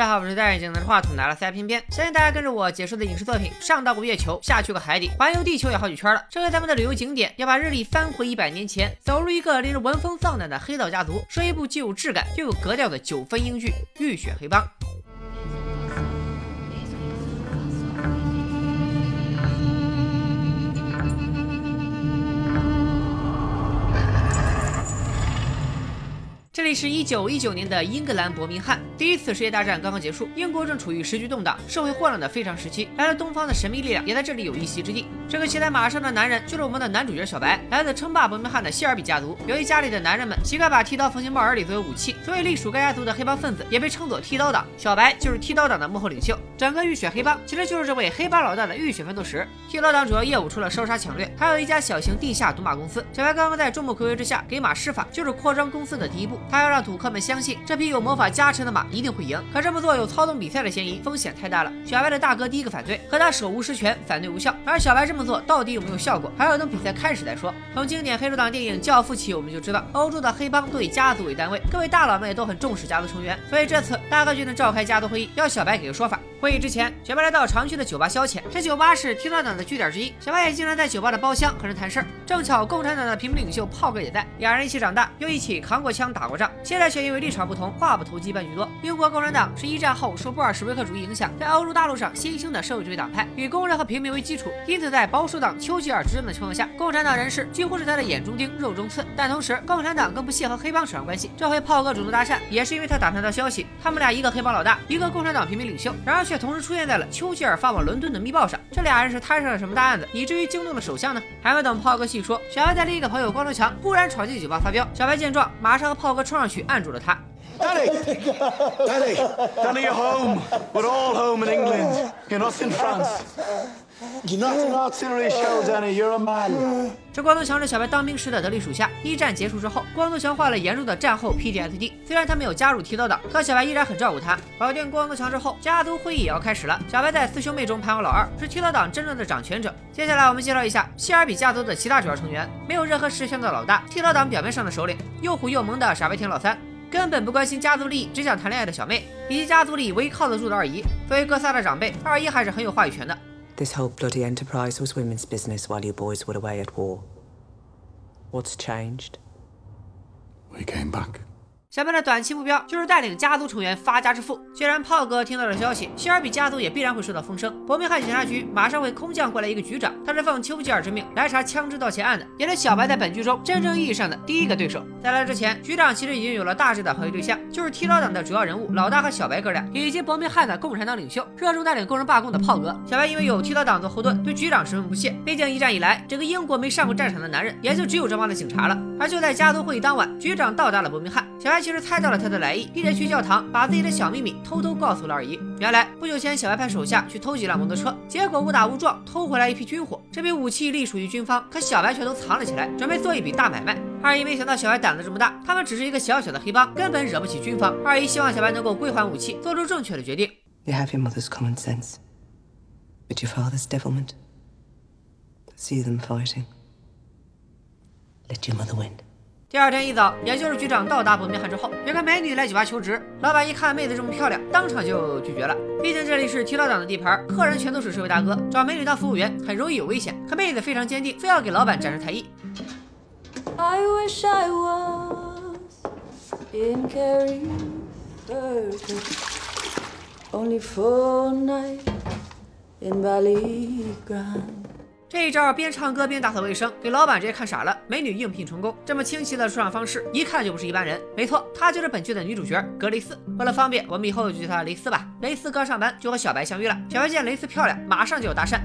大家好，我是戴眼镜拿着话筒拿了塞片片，相信大家跟着我解说的影视作品，上到过月球，下去过海底，环游地球也好几圈了。这回咱们的旅游景点要把日历翻回一百年前，走入一个令人闻风丧胆的黑道家族，说一部既有质感又有格调的九分英剧《浴血黑帮》。这里是一九一九年的英格兰伯明翰，第一次世界大战刚刚结束，英国正处于时局动荡、社会混乱的非常时期。来自东方的神秘力量，也在这里有一席之地。这个骑在马上的男人，就是我们的男主角小白，来自称霸伯明翰的谢尔比家族。由于家里的男人们习惯把剃刀缝进帽耳里作为武器，所以隶属该家族的黑帮分子也被称作剃刀党。小白就是剃刀党的幕后领袖。整个浴血黑帮其实就是这位黑帮老大的浴血奋斗史。剃刀党主要业务除了烧杀抢掠，还有一家小型地下赌马公司。小白刚刚在众目睽睽之下给马施法，就是扩张公司的第一步。他要让赌客们相信这匹有魔法加成的马一定会赢，可这么做有操纵比赛的嫌疑，风险太大了。小白的大哥第一个反对，可他手无实权，反对无效。而小白这么做到底有没有效果，还要等比赛开始再说。从经典黑手党电影《教父》起，我们就知道欧洲的黑帮都以家族为单位，各位大佬们也都很重视家族成员，所以这次大哥决定召开家族会议，要小白给个说法。会议之前，小白来到常去的酒吧消遣，这酒吧是剃刀党的据点之一，小白也经常在酒吧的包厢和人谈事儿。正巧共产党的平民领袖炮哥也在，两人一起长大，又一起扛过枪打过仗，现在却因为立场不同，话不投机半句多。英国共产党是一战后受布尔什维克主义影响，在欧洲大陆上新兴的社会主义党派，以工人和平民为基础，因此在保守党丘吉尔执政的情况下，共产党人士几乎是他的眼中钉、肉中刺。但同时，共产党更不屑和黑帮扯上关系。这回炮哥主动搭讪，也是因为他打探到消息，他们俩一个黑帮老大，一个共产党平民领袖，然而却同时出现在了。丘吉尔发往伦敦的密报上，这俩人是摊上了什么大案子，以至于惊动了首相呢？还没等炮哥细说，小白带另一个朋友光头强忽然闯进酒吧发飙。小白见状，马上和炮哥冲上去按住了他。Danny，Danny，you're home，we're all home in England，you're not in France。这光头强是小白当兵时的得力属下。一战结束之后，光头强患了严重的战后 PTSD。虽然他没有加入剃刀党，可小白依然很照顾他。搞定光头强之后，家族会议也要开始了。小白在四兄妹中排行老二，是剃刀党真正的掌权者。接下来我们介绍一下谢尔比家族的其他主要成员。没有任何实权的老大，剃刀党表面上的首领，又虎又萌的傻白甜老三，根本不关心家族利益，只想谈恋爱的小妹，以及家族里唯一靠得住的二姨。作为哥仨的长辈，二姨还是很有话语权的。This whole bloody enterprise was women's business while you boys were away at war. What's changed? We came back. 小白的短期目标就是带领家族成员发家致富。既然炮哥听到了消息，谢尔比家族也必然会受到风声。伯明翰警察局马上会空降过来一个局长，他是奉丘吉尔之命来查枪支盗窃案的，也是小白在本剧中真正意义上的第一个对手。在来之前，局长其实已经有了大致的合作对象，就是剃刀党的主要人物老大和小白哥俩，以及伯明翰的共产党领袖，热衷带领工人罢工的炮哥。小白因为有剃刀党做后盾，对局长十分不屑。毕竟一战以来，整个英国没上过战场的男人，也就只有这帮的警察了。而就在家族会议当晚，局长到达了伯明翰，小白其实猜到了他的。来意，并且去教堂把自己的小秘密偷偷告诉了二姨。原来不久前，小白派手下去偷几辆摩托车，结果误打误撞偷回来一批军火。这批武器隶属于军方，可小白却都藏了起来，准备做一笔大买卖。二姨没想到小白胆子这么大，他们只是一个小小的黑帮，根本惹不起军方。二姨希望小白能够归还武器，做出正确的决定。You have your mother's common sense, but your father's devilment. See them fighting. Let your mother win. 第二天一早，也就是局长到达伯明翰之后，有个美女来酒吧求职。老板一看妹子这么漂亮，当场就拒绝了。毕竟这里是提刀党的地盘，客人全都是社会大哥，找美女当服务员很容易有危险。可妹子非常坚定，非要给老板展示才艺。这一招边唱歌边打扫卫生，给老板直接看傻了。美女应聘成功，这么清奇的出场方式，一看就不是一般人。没错，她就是本剧的女主角格蕾丝。为了方便，我们以后就叫她蕾丝吧。蕾丝刚上班就和小白相遇了，小白见蕾丝漂亮，马上就要搭讪。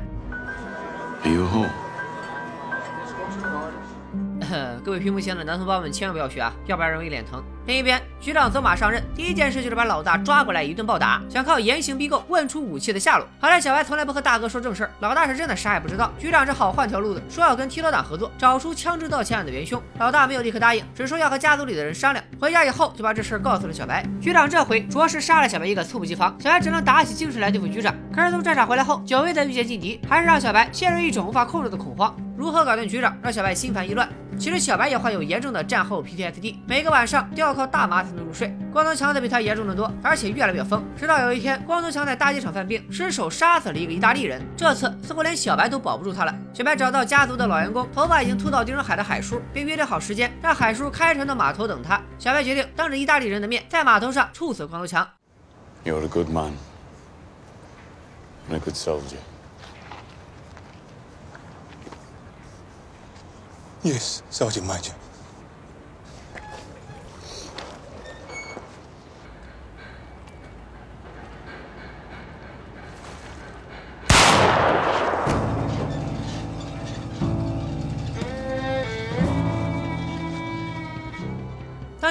各位屏幕前的男同胞们，千万不要学啊，要不然容易脸疼。另一边，局长走马上任，第一件事就是把老大抓过来一顿暴打，想靠严刑逼供问出武器的下落。好在小白从来不和大哥说正事儿，老大是真的啥也不知道。局长只好换条路子，说要跟剃刀党合作，找出枪支盗窃案的元凶。老大没有立刻答应，只说要和家族里的人商量。回家以后就把这事儿告诉了小白。局长这回着实杀了小白一个猝不及防，小白只能打起精神来对付局长。可是从战场回来后，久违的遇见劲敌，还是让小白陷入一种无法控制的恐慌。如何搞定局长，让小白心烦意乱。其实小白也患有严重的战后 PTSD，每个晚上都要靠大麻才能入睡。光头强则比他严重的多，而且越来越疯。直到有一天，光头强在大街上犯病，失手杀死了一个意大利人。这次似乎连小白都保不住他了。小白找到家族的老员工，头发已经秃到地中海的海叔，并约定好时间，让海叔开船到码头等他。小白决定当着意大利人的面，在码头上处死光头强。You're a good man. And a good soldier. Yes, Sergeant Major.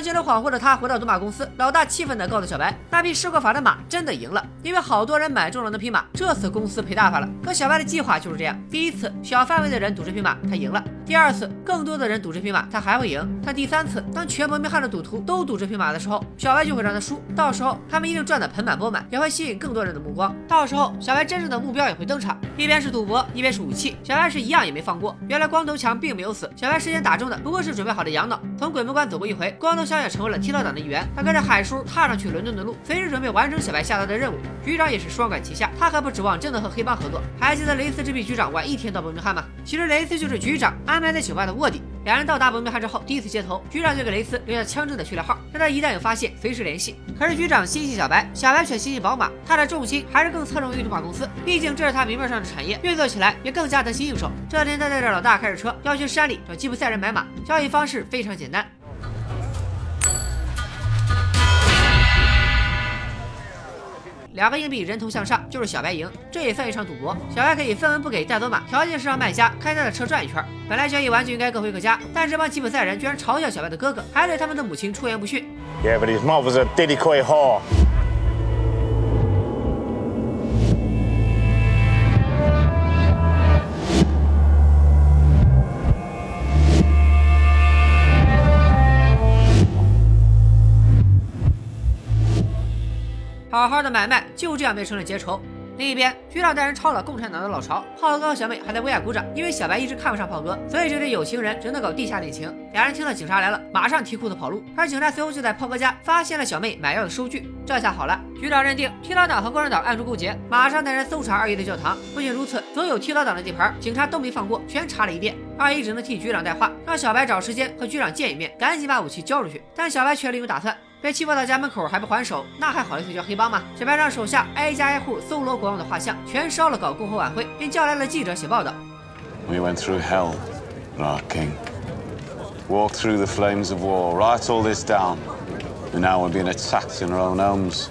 精神恍惚的他回到赌马公司，老大气愤地告诉小白，那匹试过法的马真的赢了，因为好多人买中了那匹马，这次公司赔大发了。可小白的计划就是这样：第一次小范围的人赌这匹马，他赢了；第二次更多的人赌这匹马，他还会赢；但第三次，当全伯明翰的赌徒都赌这匹马的时候，小白就会让他输。到时候他们一定赚得盆满钵满，也会吸引更多人的目光。到时候小白真正的目标也会登场，一边是赌博，一边是武器，小白是一样也没放过。原来光头强并没有死，小白事先打中的不过是准备好的羊脑。从鬼门关走过一回，光头强。也成为了剃刀党的一员，他跟着海叔踏上去伦敦的路，随时准备完成小白下达的任务。局长也是双管齐下，他还不指望真的和黑帮合作。还记得雷斯这批局长晚一天到伯明翰吗？其实雷斯就是局长安排在酒吧的卧底。两人到达伯明翰之后，第一次接头，局长就给雷斯留下枪支的序列号，让他一旦有发现随时联系。可是局长心系小白，小白却心系宝马，他的重心还是更侧重于赌马公司，毕竟这是他明面上的产业，运作起来也更加得心应手。这天，他带着老大开着车要去山里找吉普赛人买马，交易方式非常简单。两个硬币人头向上，就是小白赢，这也算一场赌博。小白可以分文不给带走马，条件是让卖家开他的车转一圈。本来交易完就应该各回各家，但这帮吉普赛人居然嘲笑小白的哥哥，还对他们的母亲出言不逊。好好的买卖就这样变成了结仇。另一边，局长带人抄了共产党的老巢，炮哥和小妹还在为爱鼓掌，因为小白一直看不上炮哥，所以这对有情人只能搞地下恋情。俩人听到警察来了，马上提裤子跑路，而警察随后就在炮哥家发现了小妹买药的收据。这下好了，局长认定剃刀党和共产党暗中勾结，马上带人搜查二姨的教堂。不仅如此，所有剃刀党的地盘，警察都没放过，全查了一遍。二姨只能替局长带话，让小白找时间和局长见一面，赶紧把武器交出去。但小白却另有打算。被欺负到家门口还不还手，那还好意思叫黑帮吗？小白让手下挨家挨户搜罗国王的画像，全烧了搞篝火晚会，并叫来了记者写报道。We went through hell, our king. Walked through the flames of war, write all this down. And now we're being attacked in our own homes.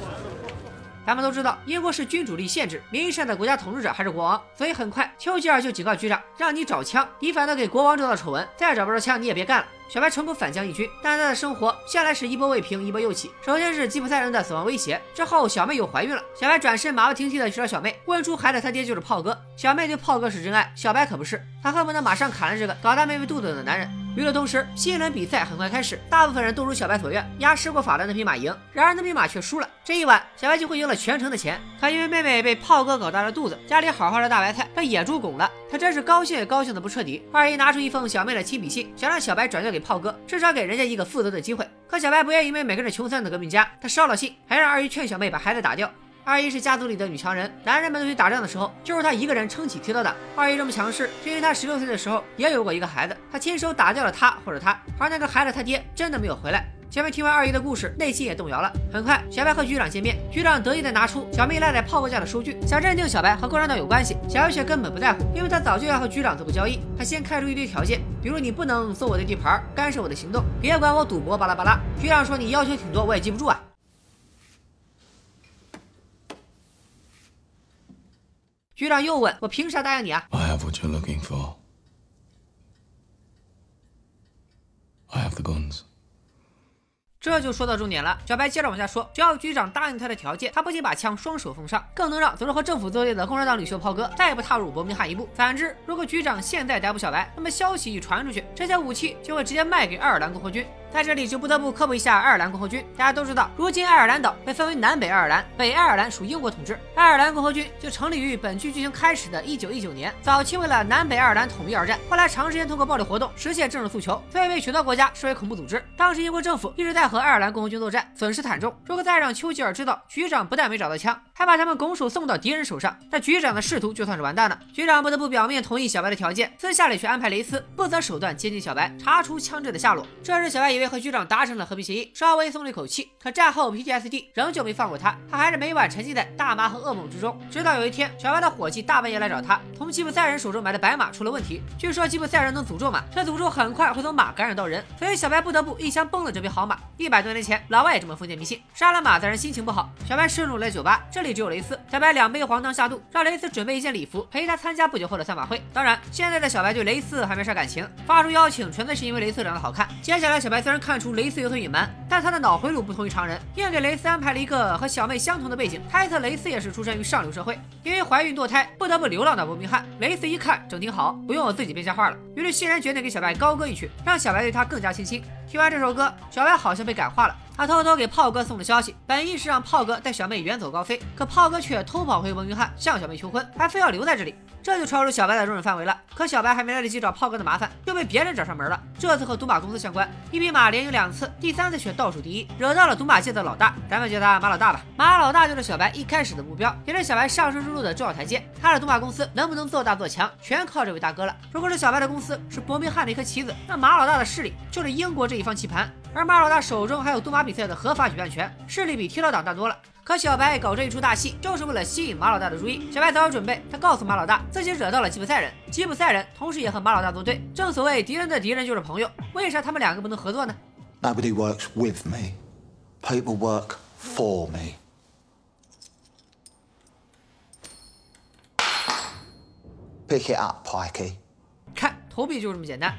咱们都知道，英国是君主立宪制，名义上的国家统治者还是国王，所以很快丘吉尔就警告局长，让你找枪，你反倒给国王制造丑闻，再找不着枪你也别干了。小白成功反将一军，但他的生活向来是一波未平一波又起。首先是吉普赛人的死亡威胁，之后小妹又怀孕了，小白转身马不停蹄的去找小妹，问出孩子他爹就是炮哥。小妹对炮哥是真爱，小白可不是，他恨不得马上砍了这个搞大妹妹肚子的男人。与此同时，新一轮比赛很快开始，大部分人都如小白所愿，压失过法的那匹马赢。然而那匹马却输了。这一晚，小白几乎赢了全城的钱。可因为妹妹被炮哥搞大了肚子，家里好好的大白菜被野猪拱了，他真是高兴也高兴的不彻底。二姨拿出一封小妹的亲笔信，想让小白转交给炮哥，至少给人家一个负责的机会。可小白不愿意为每个人穷酸的革命家，他烧了信，还让二姨劝小妹把孩子打掉。二姨是家族里的女强人，男人们都去打仗的时候，就是她一个人撑起铁刀党。二姨这么强势，是因为她十六岁的时候也有过一个孩子，她亲手打掉了他或者他，而那个孩子他爹真的没有回来。小妹听完二姨的故事，内心也动摇了。很快，小白和局长见面，局长得意的拿出小妹赖在炮哥家的收据，想认定小白和共产党有关系。小白却根本不在乎，因为他早就要和局长做个交易。他先开出一堆条件，比如你不能搜我的地盘，干涉我的行动，别管我赌博，巴拉巴拉。局长说你要求挺多，我也记不住啊。局长又问我凭啥答应你啊？I have what you're looking for. I have the guns. 这就说到重点了。小白接着往下说，只要局长答应他的条件，他不仅把枪双手奉上，更能让总是和政府作对的共产党领袖炮哥再不踏入伯明翰一步。反之，如果局长现在逮捕小白，那么消息一传出去，这些武器就会直接卖给爱尔兰共和军。在这里就不得不科普一下爱尔兰共和军。大家都知道，如今爱尔兰岛被分为南北爱尔兰，北爱尔兰属英国统治。爱尔兰共和军就成立于本剧剧情开始的1919年，早期为了南北爱尔兰统一而战，后来长时间通过暴力活动实现政治诉求，所以被许多国家视为恐怖组织。当时英国政府一直在和爱尔兰共和军作战，损失惨重。如果再让丘吉尔知道局长不但没找到枪，还把他们拱手送到敌人手上，那局长的仕途就算是完蛋了。局长不得不表面同意小白的条件，私下里却安排雷斯不择手段接近小白，查出枪支的下落。这时小白以为和局长达成了和平协议，稍微松了一口气。可战后 PTSD 仍旧没放过他，他还是每晚沉浸在大麻和噩梦之中。直到有一天，小白的伙计大半夜来找他，从吉普赛人手中买的白马出了问题。据说吉普赛人能诅咒马，这诅咒很快会从马感染到人，所以小白不得不一枪崩了这匹好马。一百多年前，老外也这么封建迷信，杀了马的人心情不好。小白顺路来酒吧，这里只有雷斯。小白两杯黄汤下肚，让雷斯准备一件礼服陪他参加不久后的赛马会。当然，现在的小白对雷斯还没啥感情，发出邀请纯粹是因为雷斯长得好看。接下来，小白虽然看出雷斯有所隐瞒，但他的脑回路不同于常人，硬给雷斯安排了一个和小妹相同的背景，猜测雷斯也是出身于上流社会，因为怀孕堕胎不得不流浪到伯明翰。雷斯一看整挺好，不用我自己编瞎话了，于是欣然决定给小白高歌一曲，让小白对他更加倾心。听完这首歌，小白好像被感化了。他偷偷给炮哥送了消息，本意是让炮哥带小妹远走高飞，可炮哥却偷跑回伯明翰向小妹求婚，还非要留在这里，这就超出小白的容忍范围了。可小白还没来得及找炮哥的麻烦，就被别人找上门了。这次和赌马公司相关，一匹马连赢两次，第三次却倒数第一，惹到了赌马界的老大，咱们叫他马老大吧。马老大就是小白一开始的目标，也是小白上升之路的重要台阶。他的赌马公司能不能做大做强，全靠这位大哥了。如果是小白的公司是伯明翰的一颗棋子，那马老大的势力就是英国这一方棋盘。而马老大手中还有赌马比赛的合法举办权，势力比剃刀党大多了。可小白搞这一出大戏，就是为了吸引马老大的注意。小白早有准备，他告诉马老大自己惹到了吉普赛人，吉普赛人同时也和马老大作对。正所谓敌人的敌人就是朋友，为啥他们两个不能合作呢？Nobody works with me. People work for me. Pick it up, Pikey. 看，投币就这么简单。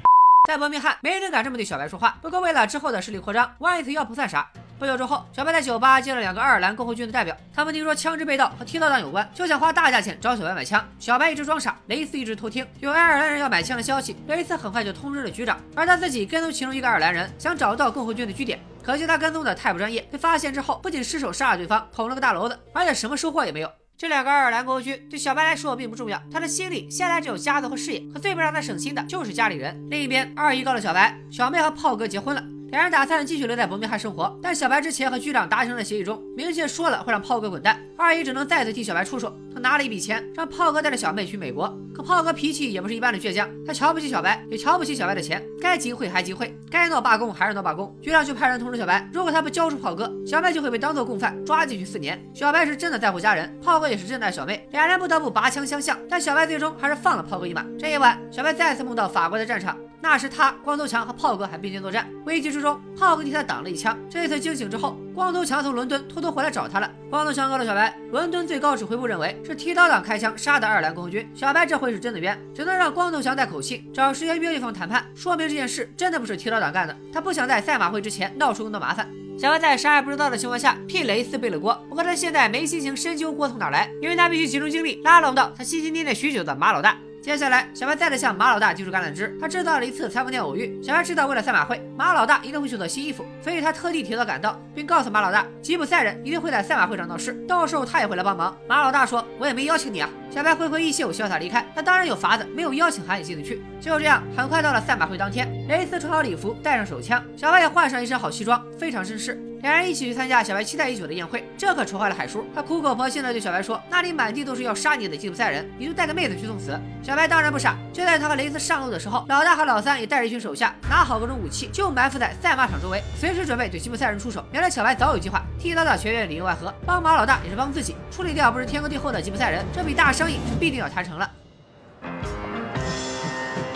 在伯明翰，没人敢这么对小白说话。不过为了之后的势力扩张，万一他要不算啥。不久之后，小白在酒吧接了两个爱尔兰共和军的代表，他们听说枪支被盗和剃刀党有关，就想花大价钱找小白买枪。小白一直装傻，雷斯一直偷听。有爱尔兰人要买枪的消息，雷斯很快就通知了局长，而他自己跟踪其中一个爱尔兰人，想找到共和军的据点。可惜他跟踪的太不专业，被发现之后不仅失手杀了对方，捅了个大娄子，而且什么收获也没有。这两个爱尔兰国军对小白来说并不重要，他的心里现在只有家族和事业，可最不让他省心的就是家里人。另一边，二姨告诉小白，小妹和炮哥结婚了。两人打算继续留在伯明翰生活，但小白之前和局长达成的协议中，明确说了会让炮哥滚蛋。二姨只能再次替小白出手，他拿了一笔钱，让炮哥带着小妹去美国。可炮哥脾气也不是一般的倔强，他瞧不起小白，也瞧不起小白的钱，该集会还集会，该闹罢工还是闹罢工。局长就派人通知小白，如果他不交出炮哥，小白就会被当做共犯抓进去四年。小白是真的在乎家人，炮哥也是真的爱小妹，两人不得不拔枪相向。但小白最终还是放了炮哥一马。这一晚，小白再次梦到法国的战场。那时他光头强和炮哥还并肩作战，危机之中，炮哥替他挡了一枪。这次惊醒之后，光头强从伦敦偷偷回来找他了。光头强告诉小白，伦敦最高指挥部认为是剃刀党开枪杀的爱尔兰共和军。小白这回是真的冤，只能让光头强带口气，找时间约地方谈判，说明这件事真的不是剃刀党干的。他不想在赛马会之前闹出更多麻烦。小白在啥也不知道的情况下替雷斯背了锅，不过他现在没心情深究锅从哪来，因为他必须集中精力拉拢到他心心念念许久的马老大。接下来，小白再次向马老大递出橄榄枝。他制造了一次裁缝店偶遇。小白知道，为了赛马会，马老大一定会秀套新衣服，所以他特地提早赶到，并告诉马老大，吉普赛人一定会在赛马会上闹事，到时候他也会来帮忙。马老大说：“我也没邀请你啊。”小白挥挥衣袖，潇洒离开。他当然有法子，没有邀请函也进得去。就这样，很快到了赛马会当天，雷斯穿好礼服，带上手枪，小白也换上一身好西装，非常绅士。两人一起去参加小白期待已久的宴会，这可愁坏了海叔。他苦口婆心的对小白说：“那里满地都是要杀你的吉普赛人，你就带个妹子去送死。”小白当然不傻。就在他和雷斯上路的时候，老大和老三也带着一群手下，拿好各种武器，就埋伏在赛马场周围，随时准备对吉普赛人出手。原来小白早有计划，剃刀党学院里应外合，帮马老大也是帮自己，处理掉不是天高地厚的吉普赛人，这笔大生意是必定要谈成了。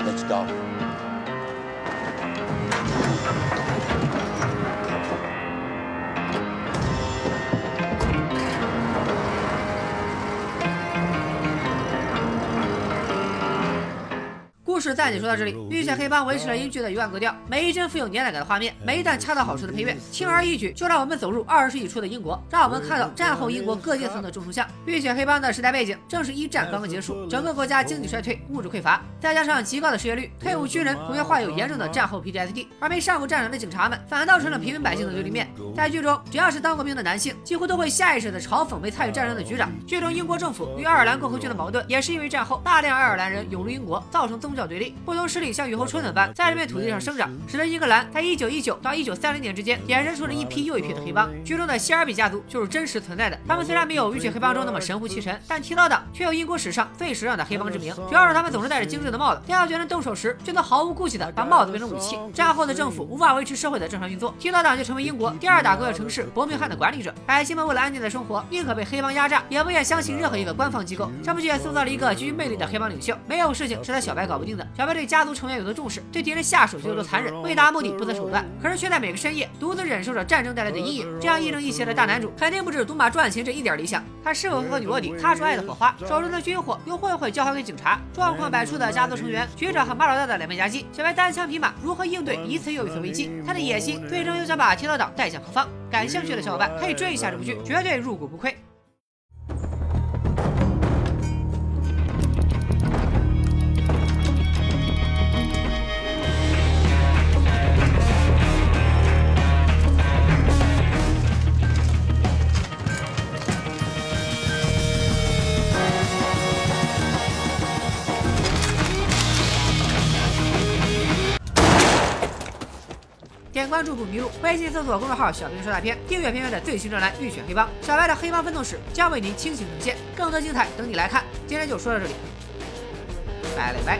Let's go. 故事暂且说到这里。浴血黑帮维持了英剧的一贯格调，每一帧富有年代感的画面，每一段恰到好处的配乐，轻而易举就让我们走入二十世纪初的英国，让我们看到战后英国各阶层的众生相。浴血黑帮的时代背景正是一战刚刚结束，整个国家经济衰退，物质匮乏，再加上极高的失业率，退伍军人普遍患有严重的战后 PTSD，而没上过战场的警察们反倒成了平民百姓的对立面。在剧中，只要是当过兵的男性，几乎都会下意识的嘲讽没参与战争的局长。剧中英国政府与爱尔兰共和军的矛盾，也是因为战后大量爱尔兰人涌入英国，造成宗教对立，不同势力像雨后春笋般在这片土地上生长，使得英格兰在一九一九到一九三零年之间衍生出了一批又一批的黑帮。剧中的谢尔比家族就是真实存在的，他们虽然没有浴血黑帮中那么神乎其神，但剃刀党却有英国史上最时尚的黑帮之名。主要是他们总是戴着精致的帽子，当要决人动手时，就能毫无顾忌的把帽子变成武器。战后的政府无法维持社会的正常运作，剃刀党就成为英国第二大工业城市伯明翰的管理者。百姓们为了安定的生活，宁可被黑帮压榨，也不愿相信任何一个官方机构。这部剧也塑造了一个极具魅力的黑帮领袖，没有事情是他小白搞不定的。小白对家族成员有多重视，对敌人下手就有多残忍，为达目的不择手段，可是却在每个深夜独自忍受着战争带来的阴影。这样亦正亦邪的大男主，肯定不止赌马赚钱这一点理想。他是否会和女卧底擦出爱的火花？手中的军火又会不会交还给警察？状况百出的家族成员，局长和马老大的两面夹击，小白单枪匹马如何应对一次又一次危机？他的野心最终又想把剃刀党带向何方？感兴趣的小伙伴可以追一下这部剧，绝对入股不亏。点关注不迷路，微信搜索公众号“小兵说大片”，订阅片片的最新专栏《预选黑帮》，小白的黑帮奋斗史将为您倾情呈现，更多精彩等你来看。今天就说到这里，拜了个拜。